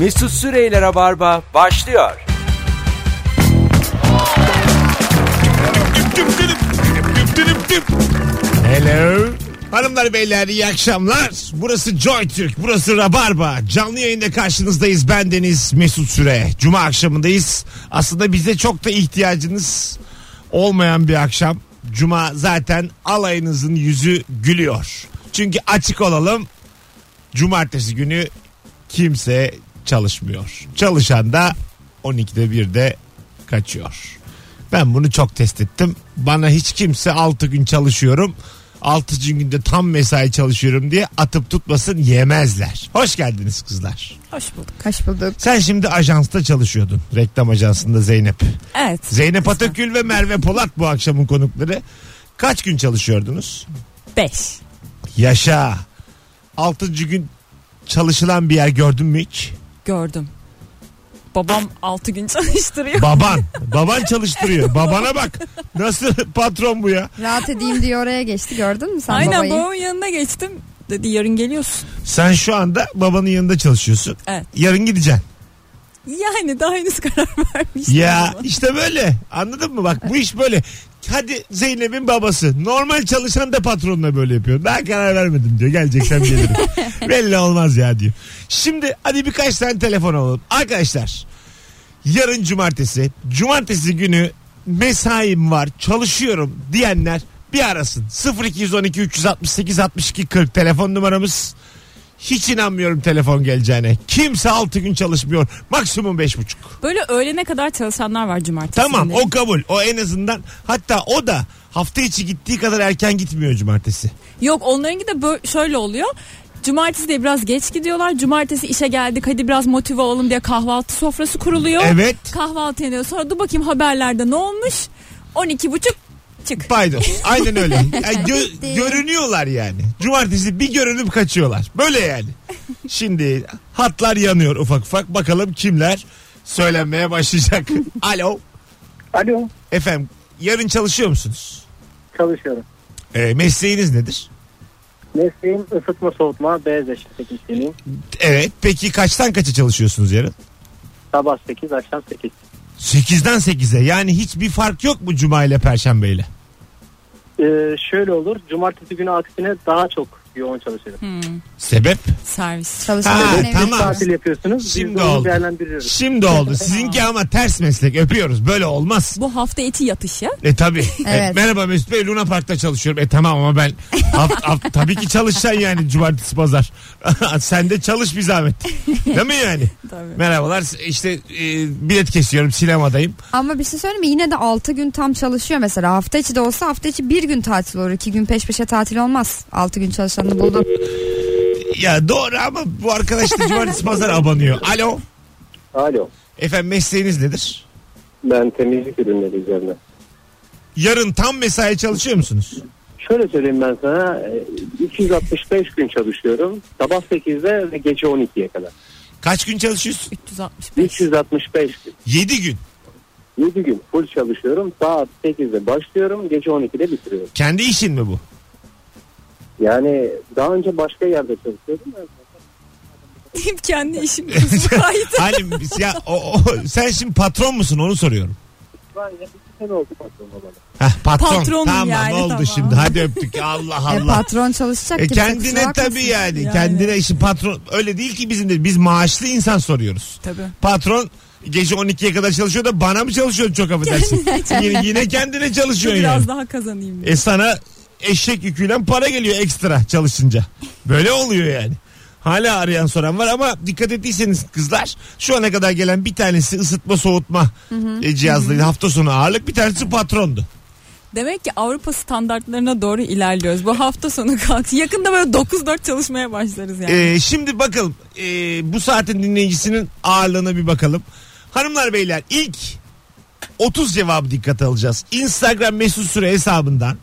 Mesut Süreyler'e barba başlıyor. Hello. Hanımlar beyler iyi akşamlar. Burası Joy Türk, burası Rabarba. Canlı yayında karşınızdayız. Ben Deniz Mesut Süre. Cuma akşamındayız. Aslında bize çok da ihtiyacınız olmayan bir akşam. Cuma zaten alayınızın yüzü gülüyor. Çünkü açık olalım. Cumartesi günü kimse çalışmıyor. Çalışan da 12'de 1'de kaçıyor. Ben bunu çok test ettim. Bana hiç kimse 6 gün çalışıyorum. 6. günde tam mesai çalışıyorum diye atıp tutmasın yemezler. Hoş geldiniz kızlar. Hoş bulduk. Hoş bulduk. Sen şimdi ajansta çalışıyordun. Reklam ajansında Zeynep. Evet. Zeynep Atakül ve Merve Polat bu akşamın konukları. Kaç gün çalışıyordunuz? 5. Yaşa. 6. gün çalışılan bir yer gördün mü hiç? Gördüm. Babam 6 gün çalıştırıyor. Baban. Baban çalıştırıyor. Babana bak. Nasıl patron bu ya? Rahat edeyim diye oraya geçti gördün mü sen Aynen babayı? babamın yanına geçtim. Dedi yarın geliyorsun. Sen şu anda babanın yanında çalışıyorsun. Evet. Yarın gideceksin. Yani daha henüz karar vermiş. Ya işte böyle. Anladın mı? Bak bu iş böyle. Hadi Zeynep'in babası. Normal çalışan da patronla böyle yapıyor. Daha karar vermedim diyor. Geleceksem gelirim. Belli olmaz ya diyor. Şimdi hadi birkaç tane telefon alalım. Arkadaşlar yarın cumartesi. Cumartesi günü mesaim var. Çalışıyorum diyenler bir arasın. 0212 368 62 40 telefon numaramız. Hiç inanmıyorum telefon geleceğine. Kimse 6 gün çalışmıyor. Maksimum 5,5. Böyle öğlene kadar çalışanlar var cumartesi. Tamam o kabul. O en azından hatta o da hafta içi gittiği kadar erken gitmiyor cumartesi. Yok onlarınki de böyle şöyle oluyor. Cumartesi de biraz geç gidiyorlar. Cumartesi işe geldik hadi biraz motive olalım diye kahvaltı sofrası kuruluyor. Evet. Kahvaltı yeniyor. Sonra dur bakayım haberlerde ne olmuş? 12 buçuk çık. Pardon. Aynen öyle. Yani gö- görünüyorlar yani. Cumartesi bir görünüp kaçıyorlar. Böyle yani. Şimdi hatlar yanıyor ufak ufak. Bakalım kimler söylenmeye başlayacak. Alo. Alo Efendim yarın çalışıyor musunuz? çalışıyorum. Ee, mesleğiniz nedir? Mesleğim ısıtma soğutma beyaz eşya teknisyeniyim. Evet. Peki kaçtan kaça çalışıyorsunuz yarın? Sabah 8 akşam 8. 8'den 8'e. Yani hiçbir fark yok mu Cuma ile Perşembe ile? Ee, şöyle olur cumartesi günü aksine daha çok yoğun çalışırım. Hmm, Sebep? servis. Çalışanların Ha, evine tamam. Tatil yapıyorsunuz Şimdi biz de onu oldu. değerlendiriyoruz. Şimdi oldu. Sizinki ama ters meslek. Öpüyoruz. Böyle olmaz. Bu hafta içi yatışı. E tabi. Evet. merhaba Mesut Bey Luna Park'ta çalışıyorum. E tamam ama ben haft, haft- tabii ki çalışacaksın yani cumartesi pazar. Sen de çalış bir zahmet. Değil mi yani? Tabii. Merhabalar işte e, bilet kesiyorum sinemadayım. Ama bir şey söyleyeyim mi? Yine de 6 gün tam çalışıyor mesela. Hafta içi de olsa hafta içi bir gün tatil olur. 2 gün peş peşe tatil olmaz. 6 gün çalışanını buldum. Ya doğru ama bu arkadaş da cumartesi pazar abanıyor. Alo. Alo Efendim mesleğiniz nedir? ben temizlik ürünleri üzerine. Yarın tam mesai çalışıyor musunuz? Şöyle söyleyeyim ben sana e, 365 gün çalışıyorum. Sabah 8'de ve gece 12'ye kadar. Kaç gün çalışıyorsun? 365. 365 gün. 7 gün. 7 gün full çalışıyorum. Saat 8'de başlıyorum. Gece 12'de bitiriyorum. Kendi işin mi bu? Yani daha önce başka yerde çalışıyordum. Kendi işim hani biz ya o, o- sen şimdi patron musun onu soruyorum. Ben ya 2 sene oldu patron olalı. Heh, patron. Patronum tamam yani, oldu tamam. şimdi hadi öptük Allah E, Allah. patron çalışacak E kendine tabii yani. Yani. Kendine işi patron öyle değil ki bizim de biz maaşlı insan soruyoruz. Tabii. Patron gece 12'ye kadar çalışıyor da bana mı çalışıyorsun çok affedersin. yine, yine kendine çalışıyorsun Biraz yani. daha kazanayım. E sana eşek yüküyle para geliyor ekstra çalışınca. Böyle oluyor yani. Hala arayan soran var ama dikkat ettiyseniz kızlar şu ana kadar gelen bir tanesi ısıtma soğutma e, cihazlarıyla hafta sonu ağırlık bir tanesi patrondu. Demek ki Avrupa standartlarına doğru ilerliyoruz. Bu hafta sonu kalktı. Yakında böyle 9-4 çalışmaya başlarız yani. Ee, şimdi bakalım ee, bu saatin dinleyicisinin ağırlığına bir bakalım. Hanımlar beyler ilk 30 cevabı dikkate alacağız. Instagram mesut süre hesabından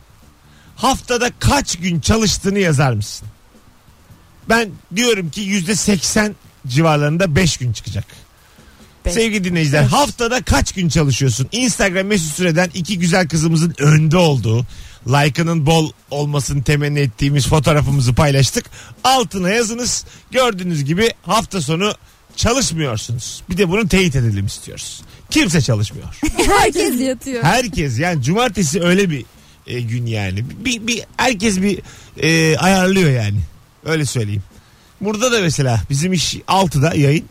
haftada kaç gün çalıştığını yazar mısın? Ben diyorum ki yüzde 80 civarlarında 5 gün çıkacak. Beş. Sevgili dinleyiciler Beş. haftada kaç gün çalışıyorsun? Instagram mesut süreden iki güzel kızımızın önde olduğu like'ının bol olmasını temenni ettiğimiz fotoğrafımızı paylaştık. Altına yazınız. Gördüğünüz gibi hafta sonu çalışmıyorsunuz. Bir de bunu teyit edelim istiyoruz. Kimse çalışmıyor. Herkes yatıyor. Herkes yani cumartesi öyle bir e, gün yani. Bir, bir herkes bir e, ayarlıyor yani. Öyle söyleyeyim. Burada da mesela bizim iş 6'da yayın.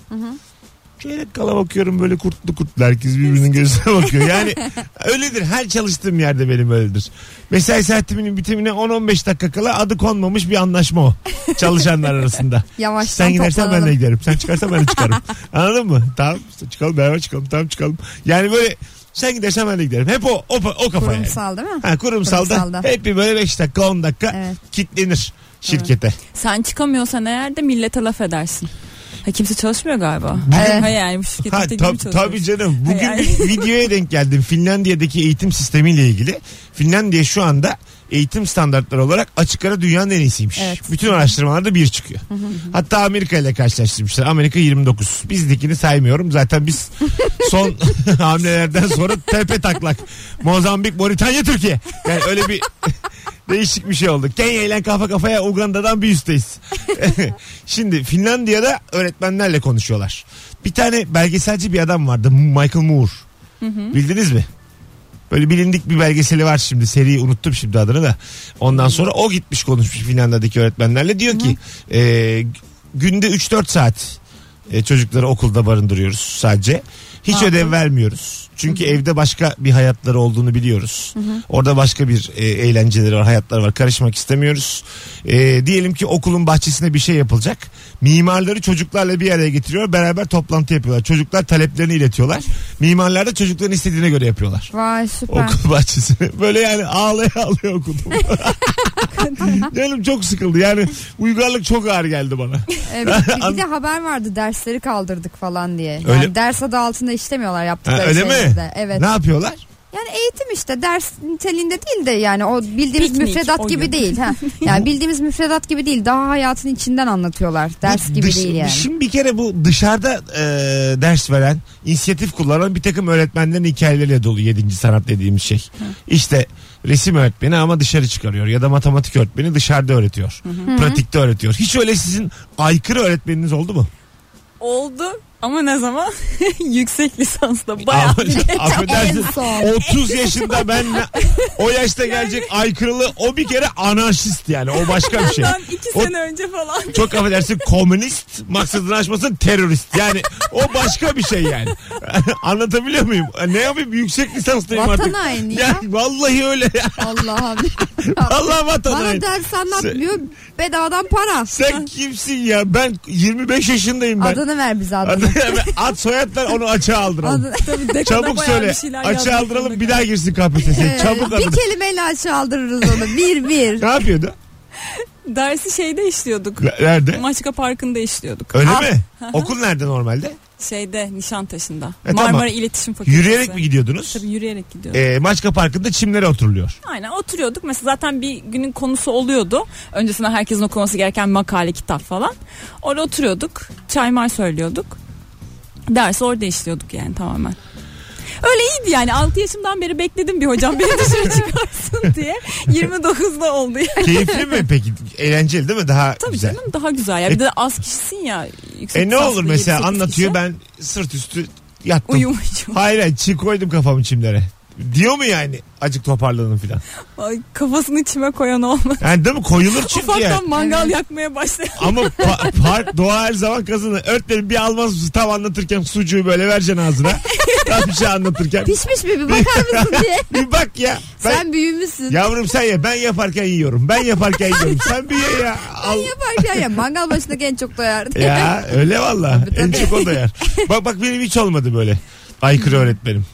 Çeyrek kala bakıyorum böyle kurtlu kurtlu herkes birbirinin gözüne bakıyor. Yani öyledir her çalıştığım yerde benim öyledir. Mesai saatimin bitimine 10-15 dakika kala adı konmamış bir anlaşma o. Çalışanlar arasında. Yavaştan Sen gidersen ben de giderim. Sen çıkarsan ben de çıkarım. Anladın mı? Tamam çıkalım beraber çıkalım tamam çıkalım. Yani böyle sen gidersen ben de giderim. Hep o o, o kafa yani. Kurumsal değil mi? Ha, kurumsalda, Kurumsalda. hep bir böyle 5 dakika 10 dakika Evet. kitlenir şirkete. Sen çıkamıyorsan eğer de millete laf edersin. Ha, kimse çalışmıyor galiba. Evet. Ha yani bu şirketin Ha, tab- çalışıyor. tabii canım. Bugün Yani. bir videoya denk geldim. Finlandiya'daki eğitim sistemiyle ilgili. Finlandiya şu anda eğitim standartları olarak açık ara dünyanın en iyisiymiş. Evet. Bütün araştırmalarda bir çıkıyor. Hatta Amerika ile karşılaştırmışlar. Amerika 29. Bizdekini saymıyorum. Zaten biz son hamlelerden sonra tepe taklak. Mozambik, Moritanya, Türkiye. Yani öyle bir değişik bir şey oldu. Kenya ile kafa kafaya Uganda'dan bir üstteyiz. Şimdi Finlandiya'da öğretmenlerle konuşuyorlar. Bir tane belgeselci bir adam vardı. Michael Moore. Bildiniz mi? Böyle bilindik bir belgeseli var şimdi. Seriyi unuttum şimdi adını da. Ondan sonra o gitmiş konuşmuş Finlandiya'daki öğretmenlerle. Diyor ki e, günde 3-4 saat e, çocukları okulda barındırıyoruz sadece. Hiç Ne ödev vermiyoruz. Çünkü evde başka bir hayatları olduğunu biliyoruz. Orada başka bir e, eğlenceleri var, hayatları var. Karışmak istemiyoruz. E, diyelim ki okulun bahçesinde bir şey yapılacak. Mimarları çocuklarla bir araya getiriyor. Beraber toplantı yapıyorlar. Çocuklar taleplerini iletiyorlar. Mimarlar da çocukların istediğine göre yapıyorlar. Vay süper. Okul bahçesine. Böyle yani ağlaya ağlaya okudum. Canım çok sıkıldı. Yani uygarlık çok ağır geldi bana. Evet, bir, de haber vardı dersleri kaldırdık falan diye. Yani Öyle- ders adı altında işlemiyorlar Ha, yaptıkları öyle mi? Evet. Ne yapıyorlar? Yani eğitim işte ders niteliğinde değil de yani o bildiğimiz Piknik, müfredat o gibi gün. değil. Ha. Yani bildiğimiz müfredat gibi değil. Daha hayatın içinden anlatıyorlar. Ders gibi dış- değil yani. Şimdi bir kere bu dışarıda e, ders veren, inisiyatif kullanan bir takım öğretmenlerin hikayeleriyle dolu 7. sanat dediğimiz şey. İşte resim öğretmeni ama dışarı çıkarıyor ya da matematik öğretmeni dışarıda öğretiyor. Pratikte öğretiyor. Hiç öyle sizin aykırı öğretmeniniz oldu mu? Oldu ama ne zaman? Yüksek lisansta bayağı bir affedersin En son. 30 yaşında ben ne- o yaşta gelecek aykırılığı o bir kere anarşist yani o başka bir şey. Bundan iki O- sene önce falan. Çok affedersin komünist maksadını aşmasın terörist. Yani o başka bir şey yani. Anlatabiliyor muyum? Ne yapayım yüksek lisanstayım Vatan artık. haini ya. Ya, vallahi öyle ya. Allah'ım. Vallahi vatan Bana haini. ders anlatmıyor. Bedavadan para. Sen kimsin ya? Ben 25 yaşındayım ben. Adını ver bize adını. At soyad ver onu açığa aldıralım. Tabii Çabuk söyle. bir Açığa aldıralım bir daha girsin KPSS'ye. Ee, Çabuk bir adını. kelimeyle aşağı aldırırız onu. Bir bir. Ne yapıyordu? Dersi şeyde işliyorduk. Nerede? Maçka Parkı'nda işliyorduk. Öyle Al- mi? Okul nerede normalde? Şeyde Nişantaşı'nda. E, Marmara tamam. İletişim Fakültesi. Yürüyerek mi gidiyordunuz? Tabii yürüyerek gidiyorduk. Ee, Maçka Parkı'nda çimlere oturuluyor. Aynen oturuyorduk. Mesela zaten bir günün konusu oluyordu. Öncesinde herkesin okuması gereken makale, kitap falan. Orada oturuyorduk. Çay may söylüyorduk. Dersi orada işliyorduk yani tamamen. Öyle iyiydi yani 6 yaşımdan beri bekledim bir hocam beni dışarı çıkarsın diye. 29'da oldu yani. Keyifli mi peki? Eğlenceli değil mi? Daha Tabii güzel. canım daha güzel ya. Bir de az kişisin ya. E ne olur mesela 7-8 anlatıyor kişi. ben sırt üstü yattım. Uyumuşum. Hayır hayır çiğ koydum kafamı çimlere. Diyor mu yani acık toparladın filan? Ay, kafasını içime koyan olmadı. Yani değil mi koyulur çünkü Ufaktan yani. mangal yakmaya başlayan. Ama pa- park doğa her zaman kazanır. Örtlerim bir almaz mısın tam anlatırken sucuğu böyle vereceksin ağzına. tam bir şey anlatırken. Pişmiş mi bir bakar mısın diye. Bir bak ya. Ben, Sen büyümüşsün. Yavrum sen ye ben yaparken yiyorum. Ben yaparken yiyorum. Sen bir ye ya. Al. Yaparken ya mangal başındaki en çok doyardı. Ya öyle valla. En çok o da yer. Bak bak benim hiç olmadı böyle. Aykırı öğretmenim.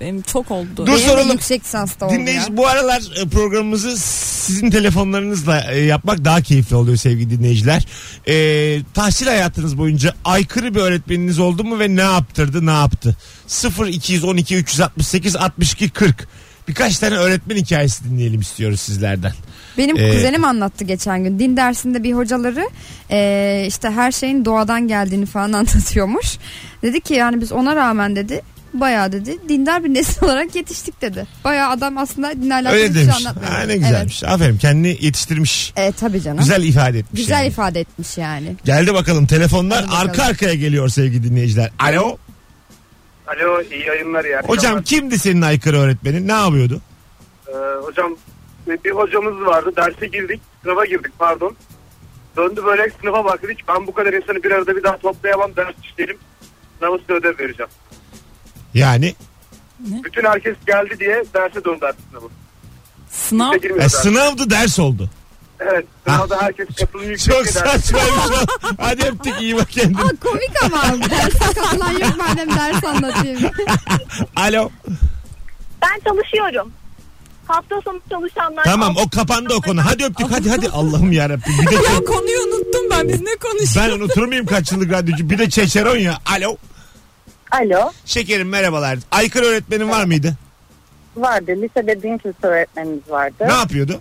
Benim çok oldu. Dur Benim de soralım. yüksek lisansta oldu Dinleyici ya. bu aralar e, programımızı sizin telefonlarınızla e, yapmak daha keyifli oluyor sevgili dinleyiciler. E, tahsil hayatınız boyunca aykırı bir öğretmeniniz oldu mu ve ne yaptırdı ne yaptı? 0 212 368 62 40 Birkaç tane öğretmen hikayesi dinleyelim istiyoruz sizlerden. Benim Ee, kuzenim anlattı geçen gün. Din dersinde bir hocaları e, işte her şeyin doğadan geldiğini falan anlatıyormuş. Dedi ki yani biz ona rağmen dedi Bayağı dedi dindar bir nesil olarak yetiştik dedi. Bayağı adam aslında dinle alakalı Öyle hiçbir şey demiş. anlatmıyor. Ha, ne güzelmiş. Aferin kendini yetiştirmiş. Evet. E, tabii canım. Güzel ifade etmiş. Güzel yani. ifade etmiş yani. Geldi bakalım telefonlar Hadi bakalım. arka arkaya geliyor sevgili dinleyiciler. Alo. Alo iyi yayınlar ya. Hocam kimdi senin aykırı öğretmenin? Ne yapıyordu? Ee, hocam bir hocamız vardı derse girdik sınıfa girdik pardon. Döndü böyle sınıfa baktı hiç ben bu kadar insanı bir arada bir daha toplayamam ders işlerim. Sınavı size ödev vereceğim. Yani Bütün herkes geldi diye derse döndü artık sınavı. Sınav Kimse girmiyor e, sınavdı ders oldu. Evet sınavda herkes katılım yüksek Çok ders. saçmaymış o. Hadi öptük iyi bak kendine. Aa komik ama derse katılan yok madem ders anlatayım. Alo. Ben çalışıyorum. Hafta sonu çalışanlar. Tamam o kapandı o konu. Hadi öptük hadi hadi Allah'ım yarabbim. Bir de ya konuyu unuttum ben biz ne konuşuyoruz? ben unutur muyum kaç yıllık radyocu? Bir de çeçeron ya. Alo. Alo. Şekerim merhabalar. Aykırı öğretmenin var mıydı? Vardı. Lisede din kültürü öğretmenimiz vardı. Ne yapıyordu?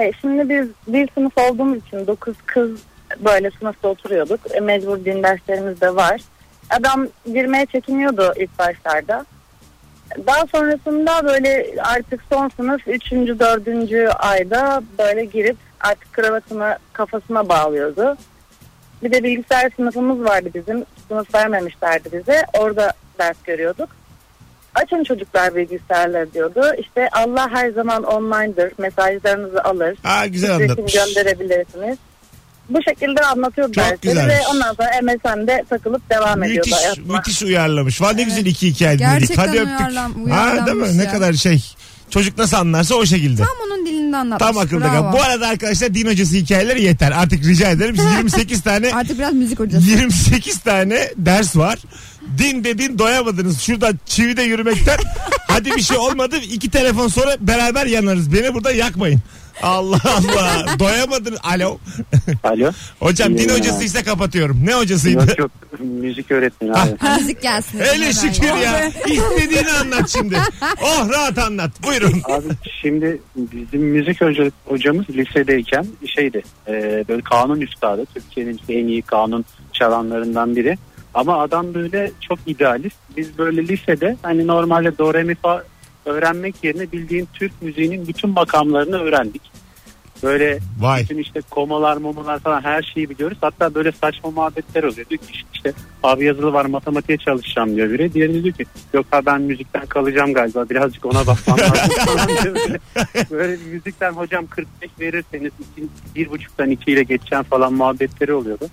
E, şimdi biz bir sınıf olduğumuz için 9 kız böyle sınıfta oturuyorduk. E, mecbur din derslerimiz de var. Adam girmeye çekiniyordu ilk başlarda. Daha sonrasında böyle artık son sınıf 3. 4. ayda böyle girip artık kravatını kafasına bağlıyordu. Bir de bilgisayar sınıfımız vardı bizim. Sınıf vermemişlerdi bize. Orada ders görüyorduk. Açın çocuklar bilgisayarları diyordu. İşte Allah her zaman online'dır. Mesajlarınızı alır. Aa güzel anlatmış. gönderebilirsiniz. Bu şekilde anlatıyordu Çok dersleri güzelmiş. ve ondan sonra MSN'de takılıp devam ediyordu Müthiş, hayatıma. müthiş uyarlamış. Var ne güzel iki hikaye dinledik. Gerçekten Hadi öptük. uyarlan- Ha, değil uyarlanmış mi? Ne ya. kadar şey. Çocuk nasıl anlarsa o şekilde. Tam onun dilinde anlatmış. Tam akılda kal. Bu arada arkadaşlar din hocası hikayeleri yeter. Artık rica ederim. 28 tane Artık biraz müzik hocası. 28 tane ders var. Din dedin doyamadınız. Şurada çivide yürümekten. Hadi bir şey olmadı. İki telefon sonra beraber yanarız. Beni burada yakmayın. Allah Allah. Doyamadınız. Alo. Alo. Hocam din Ya. hocasıysa kapatıyorum. Ne hocasıydı? Yok yok müzik öğretmeni abi. müzik gelsin. Hele şükür ya. İstediğini anlat şimdi. Oh rahat anlat. Buyurun. Abi şimdi bizim müzik hoca- hocamız lisedeyken şeydi e, böyle kanun üstadı Türkiye'nin işte en iyi kanun çalanlarından biri ama adam böyle çok idealist biz böyle lisede hani normalde do re mi fa öğrenmek yerine bildiğin Türk müziğinin bütün makamlarını öğrendik böyle Vay. bütün işte komalar momalar falan her şeyi biliyoruz hatta böyle saçma muhabbetler oluyor diyor ki işte, abi yazılı var matematiğe çalışacağım diyor biri diğeri diyor ki yok abi ben müzikten kalacağım galiba birazcık ona bakmam lazım falan diyor. Böyle, böyle müzikten hocam 45 verirseniz iki, bir buçuktan iki ile geçeceğim falan muhabbetleri oluyordu.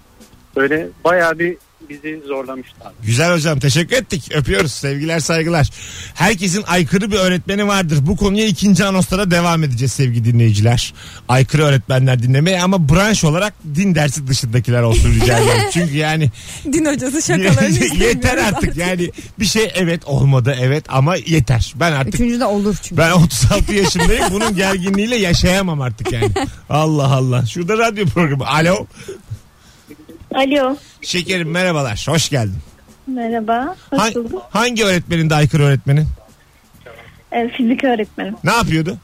Böyle bayağı bir bizi zorlamışlar. Güzel hocam teşekkür ettik. Öpüyoruz. Sevgiler saygılar. Herkesin aykırı bir öğretmeni vardır. Bu konuya ikinci anonslara da devam edeceğiz sevgili dinleyiciler. Aykırı öğretmenler dinlemeye ama branş olarak din dersi dışındakiler olsun rica ederim. Çünkü yani Din hocası şakalarını yeter artık yani bir şey evet olmadı evet ama yeter. Ben artık Üçüncü de olur çünkü. ben 36 yaşındayım bunun gerginliğiyle yaşayamam artık yani. Allah Allah. Şurada radyo programı. Alo. Alo. Şekerim merhabalar. Hoş geldin. Merhaba. Hoş Ha- bulduk. hangi öğretmenin de aykırı öğretmenin? E, fizik öğretmenim. Ne yapıyordu?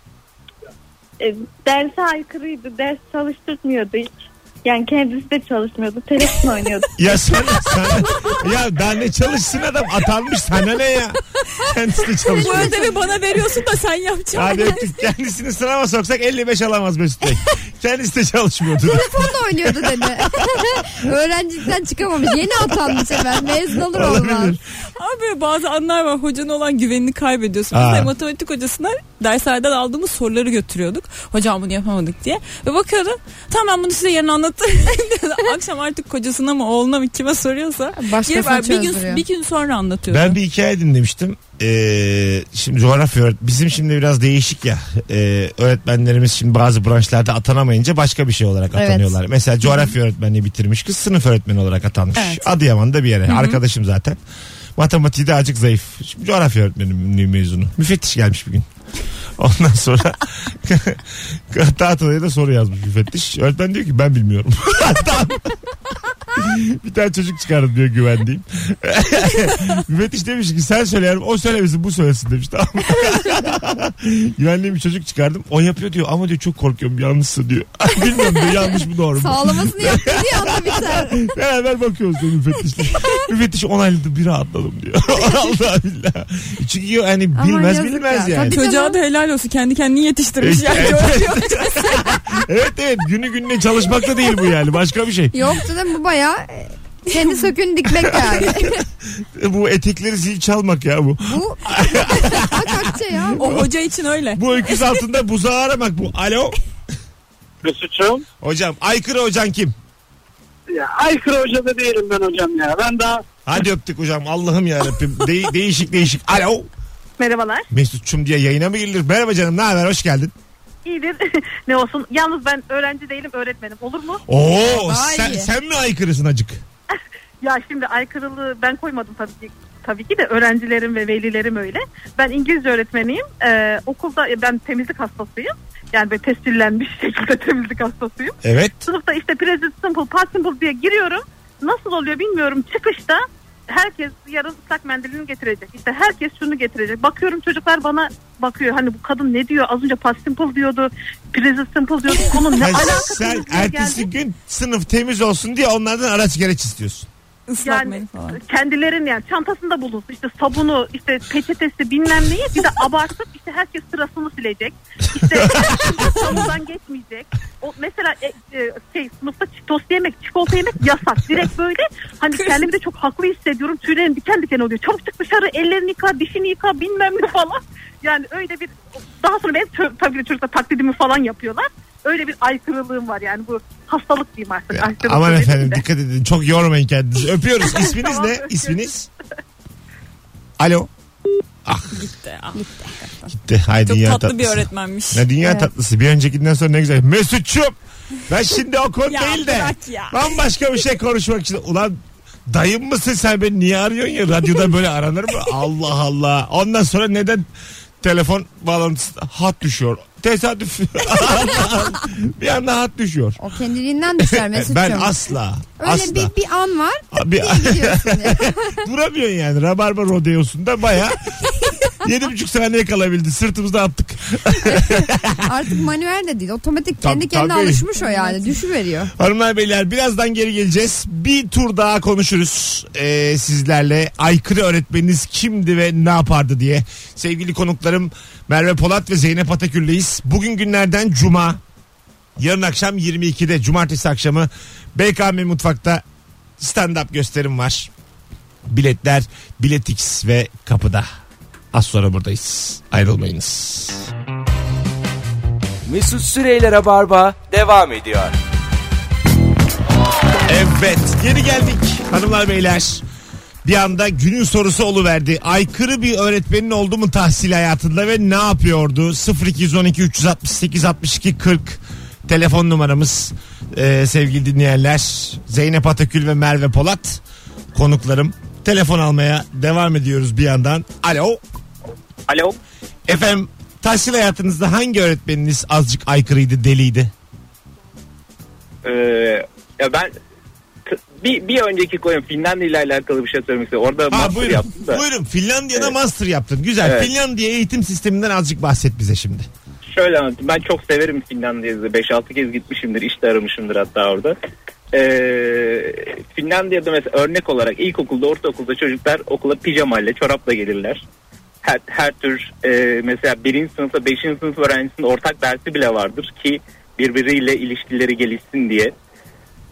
E, derse aykırıydı. Ders çalıştırmıyordu hiç. Yani kendisi de çalışmıyordu. Telefon oynuyordu. Ya sen, sen ya daha ne çalışsın adam atanmış sana ne ya? Kendisi de Bu çalışmıyor. ödevi bana veriyorsun da sen yapacaksın. Hadi öptük. Kendisini sınava soksak 55 alamaz Mesut Bey. Kendisi de çalışmıyordu. Telefonla oynuyordu dedi. Öğrencilikten çıkamamış. Yeni atanmış hemen. Mezun olur olmaz. Abi bazı anlar var hocanın olan güvenini kaybediyorsun. Biz de matematik hocasına derslerden aldığımız soruları götürüyorduk. Hocam bunu yapamadık diye. Ve bakıyordu tamam ben bunu size yarın anlatırım. Akşam artık kocasına mı oğluna mı kime soruyorsa. Başkasına bir gün, bir gün sonra anlatıyordu. Ben bir hikaye dinlemiştim. Ee, şimdi coğrafya öğret- bizim şimdi biraz değişik ya. Ee, öğretmenlerimiz şimdi bazı branşlarda atanamayınca başka bir şey olarak Evet. atanıyorlar. Mesela coğrafya öğretmenliği bitirmiş kız sınıf öğretmeni olarak atanmış. Evet. Adıyaman'da bir yere. Arkadaşım zaten. Matematiği de azıcık zayıf. Şimdi coğrafya öğretmenliği mezunu. Müfettiş gelmiş bir gün. Ondan sonra tahtaya da soru yazmış müfettiş. Öğretmen diyor ki ben bilmiyorum. Bir tane çocuk çıkardım diyor güvendiğim. müfettiş demiş ki sen söyle yavrum o söylemesin bu söylesin demiş tamam mı? Güvendiğim bir çocuk çıkardım. O yapıyor diyor ama diyor çok korkuyorum yanlışsa diyor. Bilmiyorum diyor yanlış mı doğru mu? Sağlamasını yaptı diye anda biter. Beraber bakıyoruz diyor müfettişle. Müfettiş onayladı bir rahatladım diyor. Allah billah. Çünkü hani Ama bilmez bilmez ya. yani. Tabii. Çocuğa da helal olsun kendi kendini yetiştirmiş Evet, yani. evet. evet günü gününe çalışmak da değil bu yani başka bir şey. Yok canım bu baya kendi sökün dikmek yani. Bu etekleri zil çalmak ya bu. bu akçe ya. O hoca için öyle. Bu öküz altında buzağı aramak bu. Alo. Mesut'cum. Hocam aykırı hocan kim? Ya aykırı hoca da değilim ben hocam ya. Ben daha Hadi öptük hocam Allah'ım yarabbim. De- değişik değişik. Alo. Merhabalar. Mesut'cum diye yayına mı girilir? Merhaba canım ne haber hoş geldin. İyidir. ne olsun. Yalnız ben öğrenci değilim öğretmenim. Olur mu? Oo sen, sen mi aykırısın acık? Ya şimdi aykırılığı ben koymadım tabii ki. Tabii ki de öğrencilerim ve velilerim öyle. Ben İngilizce öğretmeniyim. Ee, okulda ben temizlik hastasıyım. Yani böyle tescillenmiş şekilde temizlik hastasıyım. Evet. Sınıfta işte present simple, past simple diye giriyorum. Nasıl oluyor bilmiyorum. Çıkışta herkes yarın ıslak mendilini getirecek. İşte herkes şunu getirecek. Bakıyorum çocuklar bana bakıyor. Hani bu kadın ne diyor? Az önce past simple diyordu. Present simple diyordu. Bunun ne alakası sen ertesi geldi. gün sınıf temiz olsun diye onlardan araç gereç istiyorsun. Islak Yani mendil falan. kendilerin yani çantasında bulunsun. İşte sabunu işte peçetesi bilmem neyi. Bir de abartıp işte herkes sırasını silecek. İşte sabundan geçmeyecek. O mesela e, e, şey sınıfta tost yemek çikolata yemek yasak. Direkt böyle hani kendimi de çok haklı hissediyorum. Tüylerim diken diken oluyor. Çabuk çık dışarı ellerini yıka dişini yıka bilmem ne falan. Yani öyle bir daha sonra tö- tabii ki çocuklar taklidimi falan yapıyorlar öyle bir aykırılığım var yani bu hastalık diyeyim artık. Aykırılık Aman efendim de. dikkat edin çok yormayın kendinizi. Öpüyoruz. İsminiz Tamam, ne? öpüyorum. İsminiz? Alo. Ah Gitti. Ah. gitti. Hay Çok dünya tatlı tatlısı. bir öğretmenmiş. Ne dünya Evet. tatlısı. Bir öncekinden sonra ne güzel. Mesut'cum. Ben şimdi o konu Ya değil de ya. bambaşka bir şey konuşmak için. Ulan dayım mısın sen beni niye arıyorsun ya? Radyoda böyle aranır mı? Allah Allah. Ondan sonra neden telefon bağlantısı hat düşüyor? Tesadüf. bir anda hat düşüyor. O kendiliğinden düşer Mesut'cum. Ben asla. Öyle asla. bir, bir an var diye gidiyorsun duramıyorsun yani. Rabarba rodeosunda baya yedi buçuk saniye kalabildi. Sırtımızda attık. Artık manuel de değil otomatik Tabii, kendi kendine tabii. alışmış o yani düşüveriyor. Hanımlar beyler birazdan geri geleceğiz. Bir tur daha konuşuruz ee, sizlerle. Aykırı öğretmeniniz kimdi ve ne yapardı diye. Sevgili konuklarım Merve Polat ve Zeynep Atakül'leyiz. Bugün günlerden Cuma. Yarın akşam 22'de Cumartesi akşamı BKM Mutfak'ta stand-up gösterim var. Biletler Biletix ve kapıda. Az sonra buradayız. Ayrılmayınız. Mesut Süreyler'e barba devam ediyor. Evet geri geldik hanımlar beyler. Bir anda günün sorusu oluverdi. Aykırı bir öğretmenin oldu mu tahsil hayatında ve ne yapıyordu? 0212 368 62 40 telefon numaramız Ee, sevgili dinleyenler. Zeynep Atakül ve Merve Polat konuklarım. Telefon almaya devam ediyoruz bir yandan. Alo. Alo. Efendim tahsil hayatınızda hangi öğretmeniniz azıcık aykırıydı, deliydi? Ee, ya ben bir, bir önceki koyun Finlandiya ile alakalı bir şey söylemek istiyorum. Orada Ha, master buyurun. yaptım da. Buyurun. Finlandiya'da Evet. master yaptın. Güzel. Evet. Finlandiya eğitim sisteminden azıcık bahset bize şimdi. Şöyle anlatayım. Ben çok severim Finlandiya'yı. 5-6 kez gitmişimdir. İşte aramışımdır hatta orada. Ee, Finlandiya'da mesela örnek olarak ilkokulda, ortaokulda çocuklar okula pijamayla, çorapla gelirler. Her, her tür e, mesela birinci sınıfta, beşinci sınıf öğrencisinin ortak dersi bile vardır ki birbiriyle ilişkileri gelişsin diye.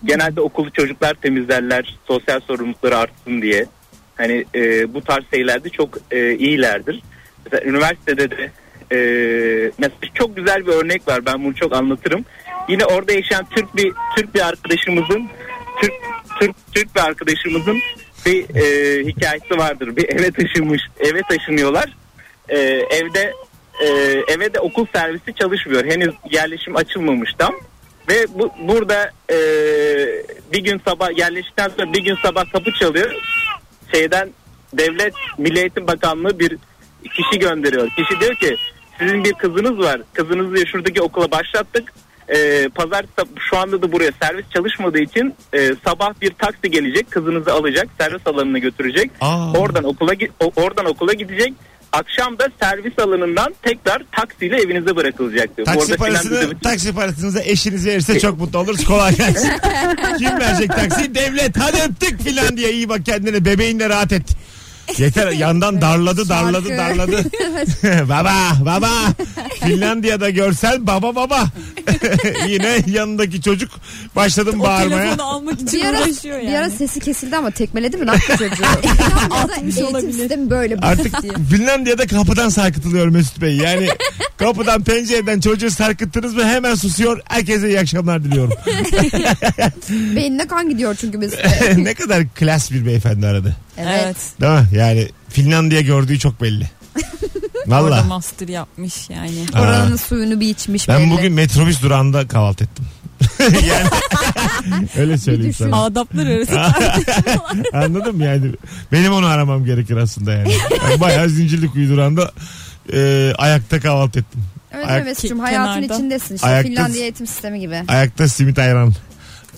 Genelde okulu çocuklar temizlerler, sosyal sorumlulukları artsın diye. Hani e, bu tarz şeylerde çok e, iyilerdir. Mesela üniversitede de e, mesela çok güzel bir örnek var. Ben bunu çok anlatırım. Yine orada yaşayan Türk bir Türk bir arkadaşımızın Türk Türk Türk bir arkadaşımızın bir e, hikayesi vardır. Bir eve taşınmış, eve taşınıyorlar. E, evde e, eve de okul servisi çalışmıyor. Henüz yerleşim açılmamış tam. Ve bu burada e, bir gün sabah yerleştikten sonra bir gün sabah kapı çalıyor. Şeyden devlet Milli Eğitim Bakanlığı bir kişi gönderiyor. Kişi diyor ki sizin bir kızınız var. Kızınızı şuradaki okula başlattık. Ee, pazar şu anda da buraya servis çalışmadığı için e, sabah bir taksi gelecek kızınızı alacak servis alanına götürecek Aa. oradan okula oradan okula gidecek akşam da servis alanından tekrar taksiyle evinize bırakılacak diyor. Taksi parasını, Finlandiya'da- taksi parasınızı eşiniz verirse çok mutlu oluruz. Kolay gelsin. Kim verecek taksiyi? Devlet. Hadi öptük Finlandiya. iyi bak kendine. Bebeğinle rahat et. Yeter yandan darladı darladı Şarkı. darladı. baba baba. Finlandiya'da görsen baba baba. Yine yanındaki çocuk başladım O bağırmaya. telefonu almak için Bir ara, uğraşıyor yani. bir ara sesi kesildi ama tekmeledi mi ne yaptı çocuğu? Finlandiya'da eğitim olabilir. sistemi böyle Artık diye. Finlandiya'da kapıdan sarkıtılıyor Mesut Bey. Yani kapıdan pencereden çocuğu sarkıttınız mı hemen susuyor. Herkese iyi akşamlar diliyorum. Beynine kan gidiyor çünkü biz. ne kadar klas bir beyefendi aradı. Evet. Evet. Değil mi? Yani Finlandiya gördüğü çok belli. Orada Valla. master yapmış yani. Oranın suyunu bir içmiş Ben belli. bugün metrobüs durağında kahvaltı ettim. yani öyle söyleyeyim düşün. sana. Adaplar arası. Anladın mı yani? Benim onu aramam gerekir aslında yani. Ben bayağı Zincirlikuyu durağında e, ayakta kahvaltı ettim. Evet Ayak- Mesut'cum hayatın kenarda. içindesin işte. Ayakta- Finlandiya eğitim sistemi gibi. Ayakta simit ayran.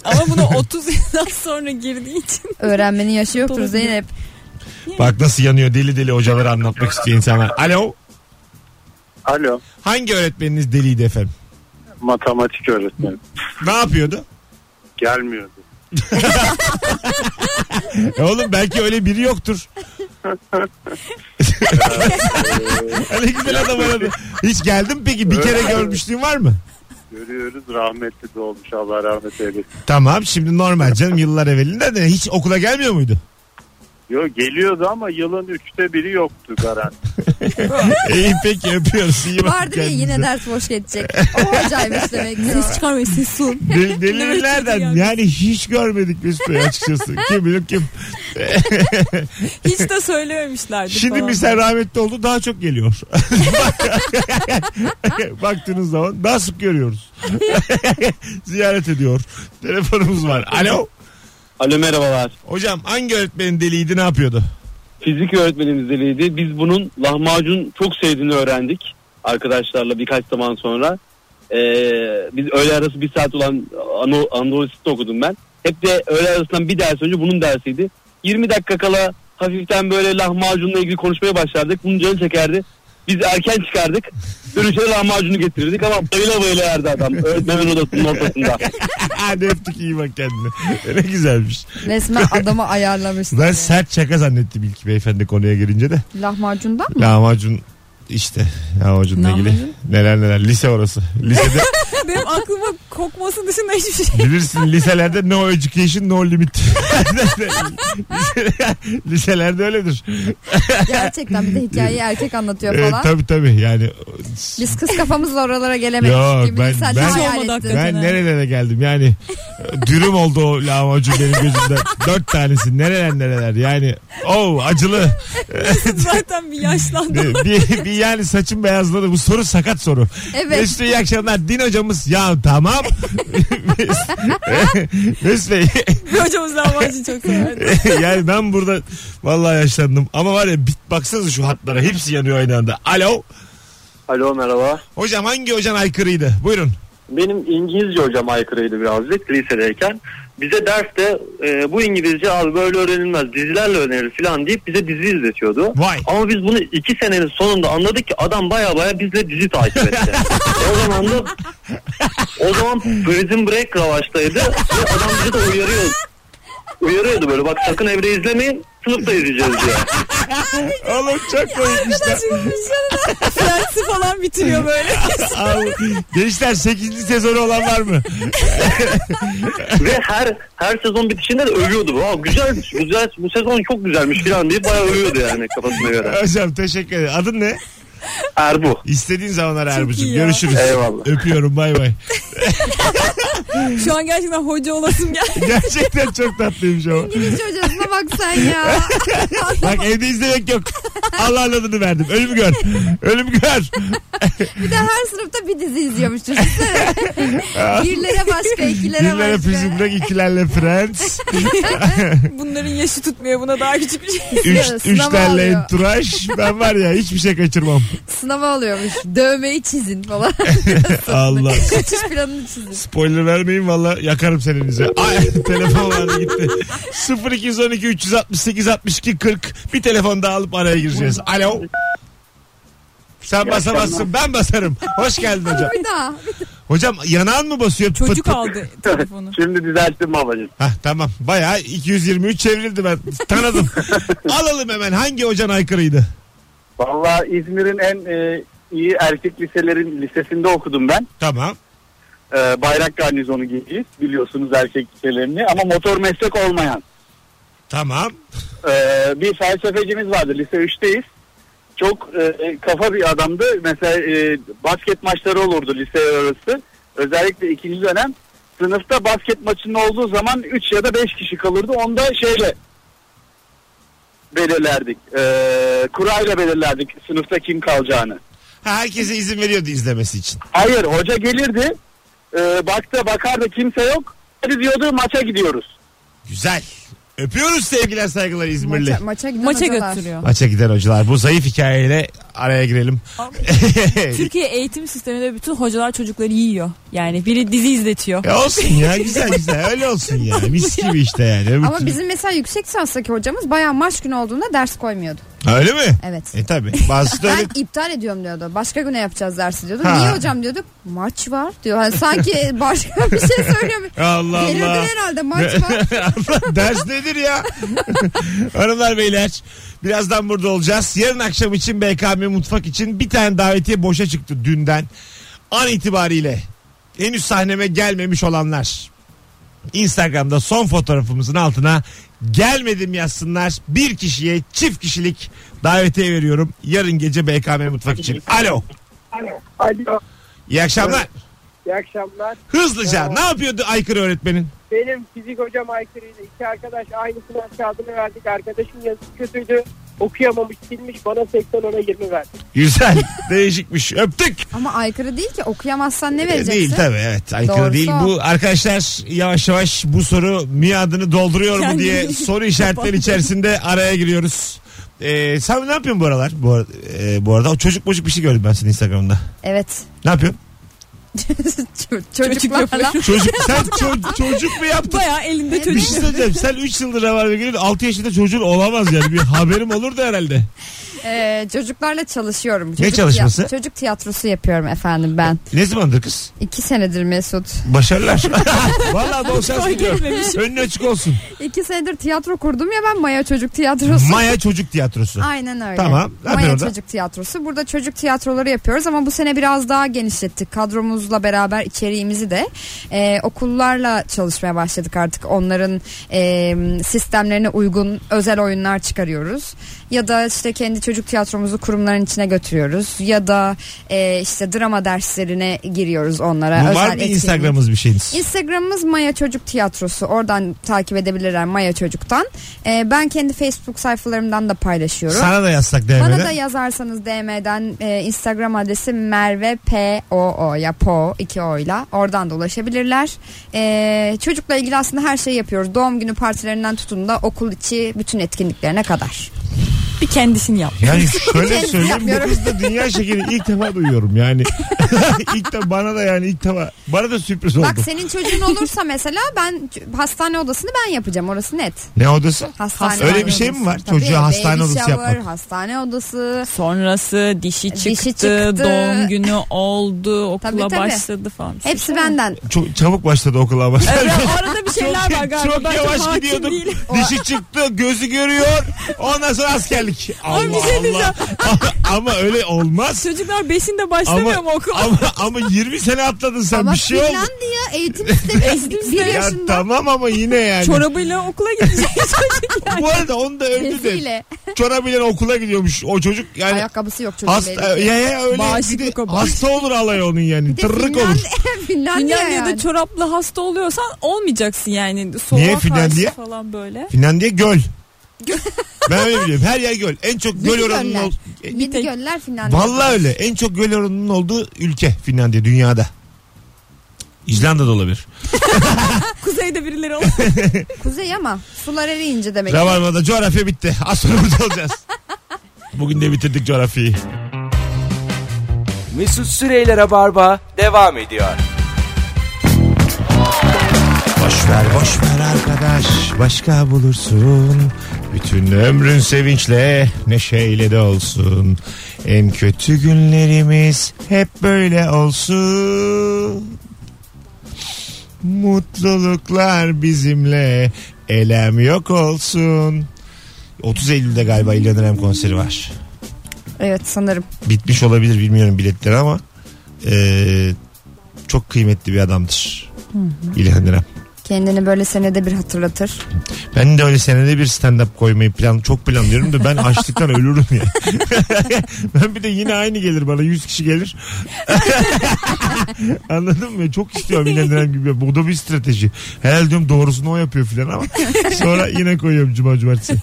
Ama bunu 30 yıldan sonra girdiği için. Öğrenmenin yaşı yoktur. Zeynep. Bak nasıl yanıyor deli deli hocaları anlatmak istiyor insanlar. Alo. Alo. Hangi öğretmeniniz deliydi efendim? Matematik öğretmenim. Ne yapıyordu? Gelmiyordu. E oğlum belki öyle biri yoktur. ne güzel adam aradı. Hiç geldin mi peki? Bir kere görmüşlüğün var mı? Görüyoruz rahmetli de olmuş Allah rahmet eylesin. Tamam şimdi normal canım yıllar evvelinde de hiç okula gelmiyor muydu? Yok geliyordu ama yılın üçte biri yoktu garanti. İyi peki öpüyoruz. İyi bak Vardı ya yine kendinize. ders boş geçecek. O hocaymış demek ki. Ses çıkarmayın ses sun. Del- Delili Evet, nereden? yani. Hiç görmedik Mesut Bey açıkçası. Kim bilir kim. Hiç de söylememişlerdi Şimdi falan. bir sen rahmetli oldu daha çok geliyor. Baktığınız zaman daha sık görüyoruz. Ziyaret ediyor. Telefonumuz var. Alo. Alo merhabalar. Hocam hangi öğretmenin deliydi ne yapıyordu? Fizik öğretmenimiz deliydi. Biz bunun lahmacun çok sevdiğini öğrendik. Arkadaşlarla birkaç zaman sonra. Ee, biz öğle arası bir saat olan Anadolu Lisesi'nde okudum ben. Hep de öğle arasından bir ders önce bunun dersiydi. 20 dakika kala hafiften böyle lahmacunla ilgili konuşmaya başlardık. Bunun canı çekerdi. Biz erken çıkardık. Dönüşte lahmacunu getirirdik ama bayıla bayıla yerdi adam. Öğretmenin odasının ortasında. Hadi öptük iyi bak kendine. Ne güzelmiş. Resmen adamı ayarlamış. Ben sert şaka zannettim ilk beyefendi konuya girince de. Lahmacundan mı? Lahmacun işte lahmacunla ilgili neler neler lise orası. Lisede Benim aklıma kokması dışında hiçbir şey. bilirsin liselerde no education no limit. Liselerde öyledir. Gerçekten bir de hikayeyi erkek anlatıyor Evet, falan. tabii tabii yani Biz kız kafamızla oralara gelemedik. Yok, gibi ben- ben- ben ha. nerelere geldim yani dürüm oldu o lahmacun benim gözümde. Dört tanesi nereler nereler yani o acılı. Zaten bir yaşlandı. bir, bir, bir yani saçım beyazladı bu soru sakat soru. Evet. Mesut iyi akşamlar. Din hocamız ya tamam. Mesut Bey bir hocamız lahmacun çok severdi. yani ben burada vallahi yaşlandım. Ama var ya bit baksanıza şu hatlara hepsi yanıyor aynı anda. Alo. Alo merhaba. Hocam hangi hocan aykırıydı? Buyurun. Benim İngilizce hocam aykırıydı birazcık lisedeyken. Bize derste e, bu İngilizce abi böyle öğrenilmez dizilerle öğrenilir falan deyip bize dizi izletiyordu. Vay. Ama biz bunu iki senenin sonunda anladık ki adam baya baya bizle dizi takip etti. o zaman da o zaman Prison Break ravaştaydı ve adam bizi de uyarıyor. Uyarıyordu böyle bak sakın evde izlemeyin sınıfta izleyeceğiz diye. Oğlum çok koymuşlar. Friends'i falan bitiriyor böyle. Abi, gençler 8. sezonu olan var mı? Ve her her sezon bitişinde de övüyordu. Aa, güzel, güzel, bu sezon çok güzelmiş falan diye bayağı övüyordu yani kafasına göre. Hocam teşekkür ederim. Adın ne? Erbu. İstediğin zamanlar Erbu'cum. iyi ya. Görüşürüz. Eyvallah. Öpüyorum bay bay. Şu an gerçekten hoca olasım geldi. Gerçekten çok tatlıymış ama. İngilizce hocasına bak sen ya. Bak evde izlemek yok. Allah'ın adını verdim. Ölüm gör. Ölüm gör. bir de her sınıfta bir dizi izliyormuş düşünsene. Birlere başka, ikilere Birlere başka. Prison Break, ikilerle Friends. Bunların yaşı tutmuyor buna daha küçük bir şey. Üç, Sınav üçlerle alıyor. entouraj. Ben var ya hiçbir şey kaçırmam. Sınava alıyormuş. Dövmeyi çizin falan. Allah. Kaçış planını çizin. Spoiler vermeyin valla yakarım seninize. Ay telefon vardı gitti. 0212 368 62 40 bir telefon daha alıp araya gireceğiz. Alo. Sen basamazsın ben basarım. Hoş geldin hocam. Bir daha. Hocam yanağın mı basıyor? Pıt Çocuk pıt. aldı telefonu. Şimdi düzelttim babacığım. Hah tamam bayağı 223 çevrildi ben tanıdım. Alalım hemen hangi hocan aykırıydı? Valla İzmir'in en e, iyi erkek liselerin lisesinde okudum ben. Tamam. E, bayrak garnizonu gibiyiz biliyorsunuz erkek liselerini ama motor meslek olmayan. Tamam. E, bir felsefecimiz vardı lise 3'teyiz. Çok e, kafa bir adamdı. Mesela e, basket maçları olurdu lise arası. Özellikle ikinci dönem sınıfta basket maçının olduğu zaman 3 ya da 5 kişi kalırdı. Onda şeyle belirlerdik. E, kurayla belirlerdik sınıfta kim kalacağını. Ha, herkese izin veriyordu izlemesi için. Hayır hoca gelirdi. E, baktı bakardı kimse yok. Hadi diyordu maça gidiyoruz. Güzel. Öpüyoruz sevgiler saygılar İzmirli. Maça, maça giden Maça hocalar. götürüyor. Maça giden hocalar. Bu zayıf hikayeyle araya girelim. Türkiye eğitim sisteminde bütün hocalar çocukları yiyor. Yani biri dizi izletiyor. Ya olsun ya güzel güzel öyle olsun ya. Mis gibi işte yani. Öbür Ama türlü- bizim mesela yüksek lisanstaki hocamız bayağı maç günü olduğunda ders koymuyordu. Öyle mi? Evet. E tabi. Bazısı da öyle. Ben iptal ediyorum diyordu. Başka güne yapacağız dersi diyordu. Ha. Niye hocam diyorduk. Maç var diyor. Hani sanki başka bir şey söylüyor. Allah Delirdin Allah. herhalde maç var. Allah ders nedir ya? Hanımlar beyler birazdan burada olacağız. Yarın akşam için BKM Mutfak için bir tane davetiye boşa çıktı dünden. An itibariyle henüz sahneme gelmemiş olanlar Instagram'da son fotoğrafımızın altına gelmedim yazsınlar. Bir kişiye çift kişilik davetiye veriyorum. Yarın gece BKM Mutfak için. Alo. Alo. İyi akşamlar. İyi akşamlar. Hızlıca ne yapıyordu aykırı öğretmenin? Benim fizik hocam aykırıydı. İki arkadaş aynı sınav kağıdını verdik. Arkadaşın yazısı kötüydü. Okuyamamış silmiş bana 80 ona 20 verdi. Güzel. Değişikmiş. Öptük. Ama aykırı değil ki okuyamazsan ne vereceksin? Değil tabii evet aykırı Doğrusu değil. o. Bu arkadaşlar yavaş yavaş bu soru miadını dolduruyor mu diye soru işaretleri içerisinde araya giriyoruz. Ee, sen ne yapıyorsun bu aralar? Bu, e, bu arada o çocuk bocuk bir şey gördüm ben senin Instagram'da. Evet. Ne yapıyorsun? Çocuklarla. Çocuk sen ço- çocuk mu yaptın? Bayağı elinde Bir çocuk. şey söyleyeceğim. Sen 3 yıldır var ve geliyorsun 6 yaşında çocuğun olamaz yani. Bir haberim olurdu herhalde. Ee, çocuklarla çalışıyorum. Çocuk çalışması? tiya- çocuk tiyatrosu yapıyorum efendim ben. Ne zamandır kız? İki senedir Mesut. Başarılar. Vallahi bol şans diliyorum. Önüne açık olsun. İki senedir tiyatro kurdum ya ben Maya Çocuk Tiyatrosu. Maya Çocuk Tiyatrosu. Aynen öyle. Tamam, ne Maya yapıyorsun orada? Çocuk Tiyatrosu. Burada çocuk tiyatroları yapıyoruz ama bu sene biraz daha genişlettik. Kadromuzla beraber içeriğimizi de e, okullarla çalışmaya başladık artık. Onların e, sistemlerine uygun özel oyunlar çıkarıyoruz. Ya da işte kendi çocuk tiyatromuzu kurumların içine götürüyoruz. Ya da e, işte drama derslerine giriyoruz onlara. Bu özel var mı etkinlik. Instagram'ımız bir şeyiniz? Instagram'ımız Maya Çocuk Tiyatrosu. Oradan takip edebilirler Maya Çocuk'tan. Ee, ben kendi Facebook sayfalarımdan da paylaşıyorum. Sana da yazsak DM'den. Bana da yazarsanız DM'den e, Instagram adresi Merve P O O ya Po iki O ile oradan da ulaşabilirler. E, çocukla ilgili aslında her şeyi yapıyoruz. Doğum günü partilerinden tutun da okul içi bütün etkinliklerine kadar. Bir kendisini yap. Yani şöyle söyleyeyim bu kızda dünya şekeri ilk defa duyuyorum yani. ilk de bana da yani ilk defa bana da sürpriz oldu. Bak senin çocuğun olursa mesela ben hastane odasını ben yapacağım orası net. Ne odası? Hastane Öyle bir şey mi var? Tabii, Çocuğa hastane baby odası shower, yapmak. Hastane odası. Sonrası dişi çıktı, Dişi çıktı. doğum günü oldu, okula Tabii, tabii. başladı falan. Hepsi benden. Çok çabuk başladı okula ama. Evet, arada bir şeyler çok, var galiba. Çok yavaş gidiyordum. Dişi çıktı, gözü görüyor. Ondan sonra askerlik. Allah bir şey diyeceğim. Allah. ama öyle olmaz. Çocuklar beşinde başlamıyor Ama, mu okula? ama, ama 20 sene atladın sen Ama bir şey oldu. Finlandiya eğitim sistemi Eğitim bir sistemi. Ya yaşında tamam ama yine yani. Çorabıyla okula gidecek çocuk yani. Bu arada onu da övdü de. Çorabıyla okula gidiyormuş. O çocuk yani Ayakkabısı yok çocuğun hasta belli ki. ya, ya öyle bir Bağışıklık de o, hasta olur alay onun yani. Bir de Tırrık olur. Finlandiya, Finlandiya Finlandiya'da yani. çoraplı hasta oluyorsan olmayacaksın yani. Soğuğa Niye Finlandiya? karşı falan böyle. Finlandiya göl. Ben öyle biliyorum. Her yer göl. En çok göl Yedi oranının göller. ol- Yedi tek- göller Finlandiya. Vallahi öyle. En çok göl oranının olduğu ülke Finlandiya dünyada. İzlanda'da olabilir. Kuzeyde birileri olur. Kuzey ama sular eriyince demek. ki. Rabarba'da coğrafya bitti. Az sonra burada olacağız. Bugün de bitirdik coğrafyayı. Mesut Süreyler'e barba devam ediyor. Boş ver boş ver arkadaş başka bulursun. Bütün ömrün sevinçle neşeyle de olsun. En kötü günlerimiz hep böyle olsun. Mutluluklar bizimle elem yok olsun. 30 Eylül'de galiba İlhan İrem konseri var. Evet sanırım. Bitmiş olabilir bilmiyorum biletleri ama eee, çok kıymetli bir adamdır. İlhan İrem. Kendini böyle senede bir hatırlatır. Ben de öyle senede bir stand-up koymayı plan çok planlıyorum da ben açlıktan ölürüm ya. ben bir de yine aynı gelir bana 100 kişi gelir. Anladın mı? Çok istiyorum dönem gibi. Bu da bir strateji. Herhalde diyorum doğrusunu o yapıyor filan ama sonra yine koyuyorum cuma cumartesi.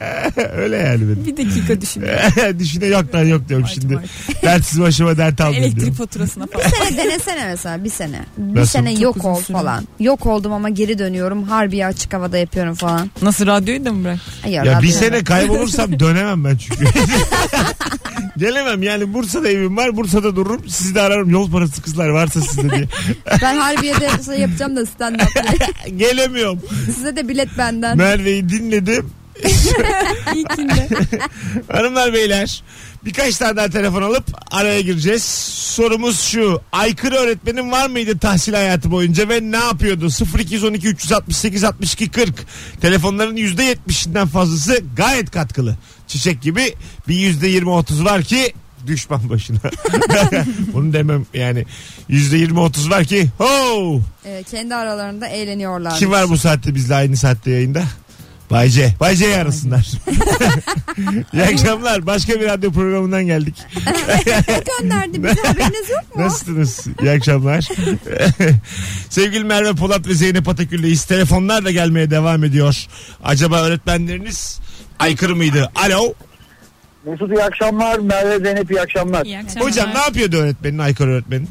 öyle yani benim. Bir dakika düşün. Düşüne yok lan yok diyorum Ay, şimdi. cumartesi. Dertsiz başıma dert almayayım Elektrik diyorum. faturasına falan. Bir sene denesene mesela bir sene. Bir Nasıl? sene Çok yok uzun ol süre. falan. Yok oldum ama geri dönüyorum. Harbi açık havada yapıyorum falan. Nasıl radyoyu da mı bırak? Hayır, Ya bir radyo- sene kaybolursam dönemem ben çünkü. Gelemem yani Bursa'da evim var Bursa'da dururum sizi de ararım yol parası kızlar varsa sizde diye. Ben Harbiye'de şey yapacağım da stand up diye. Gelemiyorum. Size de bilet benden. Merve'yi dinledim. İlkinde. Hanımlar beyler birkaç tane daha telefon alıp araya gireceğiz. Sorumuz şu. Aykırı öğretmenin var mıydı tahsil hayatı boyunca ve ne yapıyordu? 0212 368 62 40. Telefonların %70'inden fazlası gayet katkılı. Çiçek gibi bir %20-30 var ki düşman başına. Bunu demem yani %20-30 var ki ho! Ee, kendi aralarında eğleniyorlar. Kim var bu saatte bizle aynı saatte yayında? Bayce. Bayce'yi arasınlar. İyi akşamlar. Başka bir radyo programından geldik. gönderdi bize haberiniz yok mu? Nasılsınız? İyi akşamlar. Sevgili Merve Polat ve Zeynep Atakül'leyiz. Telefonlar da gelmeye devam ediyor. Acaba öğretmenleriniz aykırı mıydı? Alo. Mesut iyi akşamlar. Merve Zeynep iyi akşamlar. İyi akşamlar. Hocam ne yapıyordu öğretmenin, aykırı öğretmenin?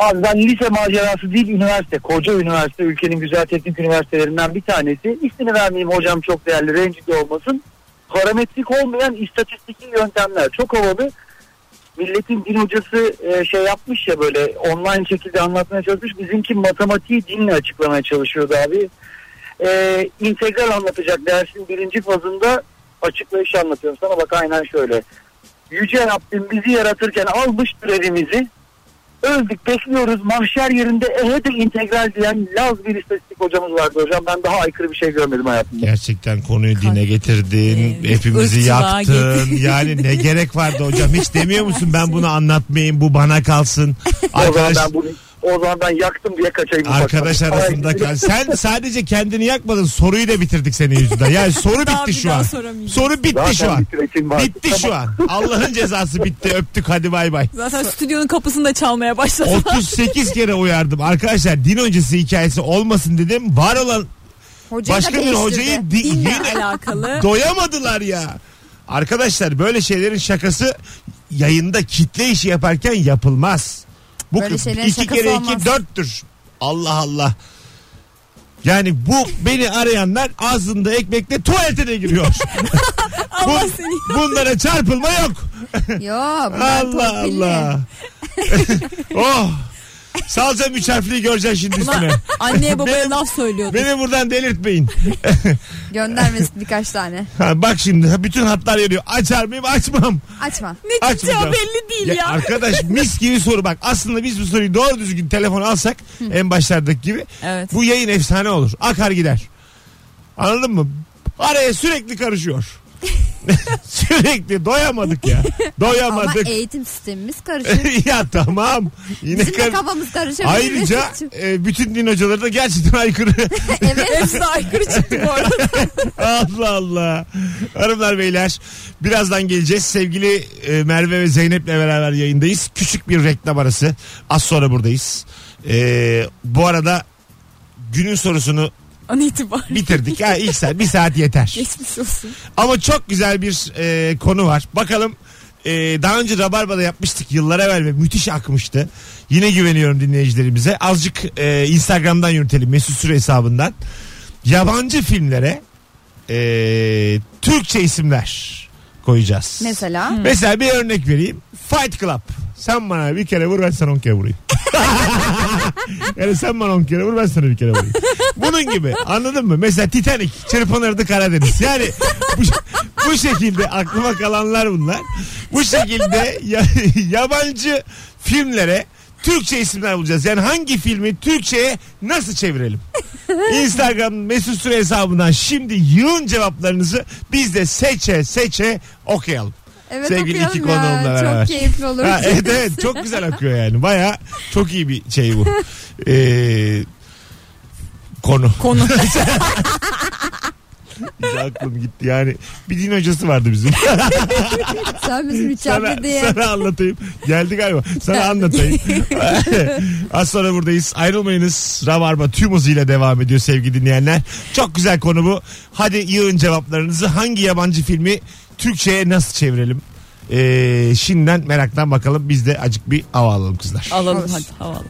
Abi ben lise macerası değil üniversite. Koca üniversite ülkenin güzel teknik üniversitelerinden bir tanesi. İsmini vermeyeyim hocam çok değerli rencide olmasın. Parametrik olmayan istatistiki yöntemler çok havalı. Milletin din hocası e, şey yapmış ya böyle online şekilde anlatmaya çalışmış. Bizimki matematiği dinle açıklamaya çalışıyordu abi. E, integral anlatacak dersin birinci fazında açıklayışı anlatıyorum. Sana bak aynen şöyle. Yüce Rabbim bizi yaratırken almış türevimizi öldük bekliyoruz mahşer yerinde ehe de integral diyen Laz bir istatistik hocamız vardı hocam. Ben daha aykırı bir şey görmedim hayatımda. Gerçekten konuyu dine getirdin. Evet. Hepimizi Irkçılığa yaktın. getirdin. Yani ne gerek vardı hocam? Hiç demiyor musun ben bunu anlatmayayım bu bana kalsın. O zaman Arkadaş, ben bunu o zaman ben yaktım diye kaçayım. ufaktan. arkadaş arasında Ay, kal. Sen sadece kendini yakmadın. Soruyu da bitirdik senin yüzünden. Yani soru Daha bitti bir şu daha an. Soru bitti Zaten şu an. bir sürecim var. Bitti şu an. Allah'ın cezası bitti. Öptük hadi bay bay. Zaten stüdyonun kapısını da çalmaya başladı. 38 kere uyardım. Arkadaşlar din öncesi hikayesi olmasın dedim. Var olan Hocayı başka da bir değiştirdi. hocayı di- Dinle yine alakalı. doyamadılar ya. Arkadaşlar böyle şeylerin şakası yayında kitle işi yaparken yapılmaz. Bu Böyle şeylerin iki şakası kere olmaz. iki dörttür. Allah Allah. Yani bu beni arayanlar ağzında ekmekle tuvalete de giriyor. Allah Bu- seni. bunlara çarpılma yok. Yo bunlar Allah torpilli. Allah. oh. Salacağım üç harfliyi göreceksin şimdi üstüne. Anneye babaya laf söylüyordu. Beni buradan delirtmeyin. Göndermesin birkaç tane. Ha, bak şimdi bütün hatlar yanıyor. Açar mıyım açmam. Açma. Ne çıkacağı Açmayacağım. belli değil Ya ya. arkadaş mis gibi soru bak. Aslında biz bu soruyu doğru düzgün telefon alsak en başlardaki gibi Evet. bu yayın efsane olur. Akar gider. Anladın mı? Araya sürekli karışıyor. sürekli doyamadık ya. Ama Doyamadık. eğitim sistemimiz karışık. ya tamam. Yine Bizim de kar- kafamız karışık. Ayrıca e, bütün din hocaları da gerçekten aykırı. evet. Hepsi de aykırı çıktı bu arada. Allah Allah. Hanımlar beyler birazdan geleceğiz. Sevgili e, Merve ve Zeynep'le beraber yayındayız. Küçük bir reklam arası. Az sonra buradayız. E, bu arada günün sorusunu An itibariyle. Bitirdik. Ha, ilk saat, bir saat yeter. Geçmiş olsun. Ama çok güzel bir e, konu var. Bakalım e, daha önce Rabarba'da yapmıştık yıllar evvel ve müthiş akmıştı. Yine güveniyorum dinleyicilerimize. Azıcık e, Instagram'dan yürütelim Mesut Süre hesabından. Yabancı filmlere e, Türkçe isimler koyacağız. Mesela Mesela bir örnek vereyim. Fight Club. Sen bana bir kere vur ben sana on kere vurayım. yani sen bana on kere vur ben sana bir kere vurayım. Bunun gibi anladın mı? Mesela Titanic çırpınırdı Karadeniz. Yani bu, bu şekilde aklıma kalanlar bunlar. Bu şekilde ya- yabancı filmlere Türkçe isimler bulacağız. Yani hangi filmi Türkçe'ye nasıl çevirelim? Instagram Mesut Süre hesabından şimdi yığın cevaplarınızı biz de seçe seçe okuyalım. Evet Sevgili iki ya. konuğumla beraber. Çok keyifli olur. Ha, evet evet çok güzel akıyor yani. Baya çok iyi bir şey bu. Ee, konu. Konu. İyice aklım gitti yani. Bir din hocası vardı bizim. Sen bizim üçerli diye. sana anlatayım. Geldi galiba. Sana anlatayım. Az sonra buradayız. Ayrılmayınız. Rabarba tüm hızıyla devam ediyor sevgili dinleyenler. Çok güzel konu bu. Hadi yığın cevaplarınızı. Hangi yabancı filmi Türkçe'ye nasıl çevirelim? Ee, şimdiden meraktan bakalım. Biz de acık bir hava alalım kızlar. Alalım hadi havalı.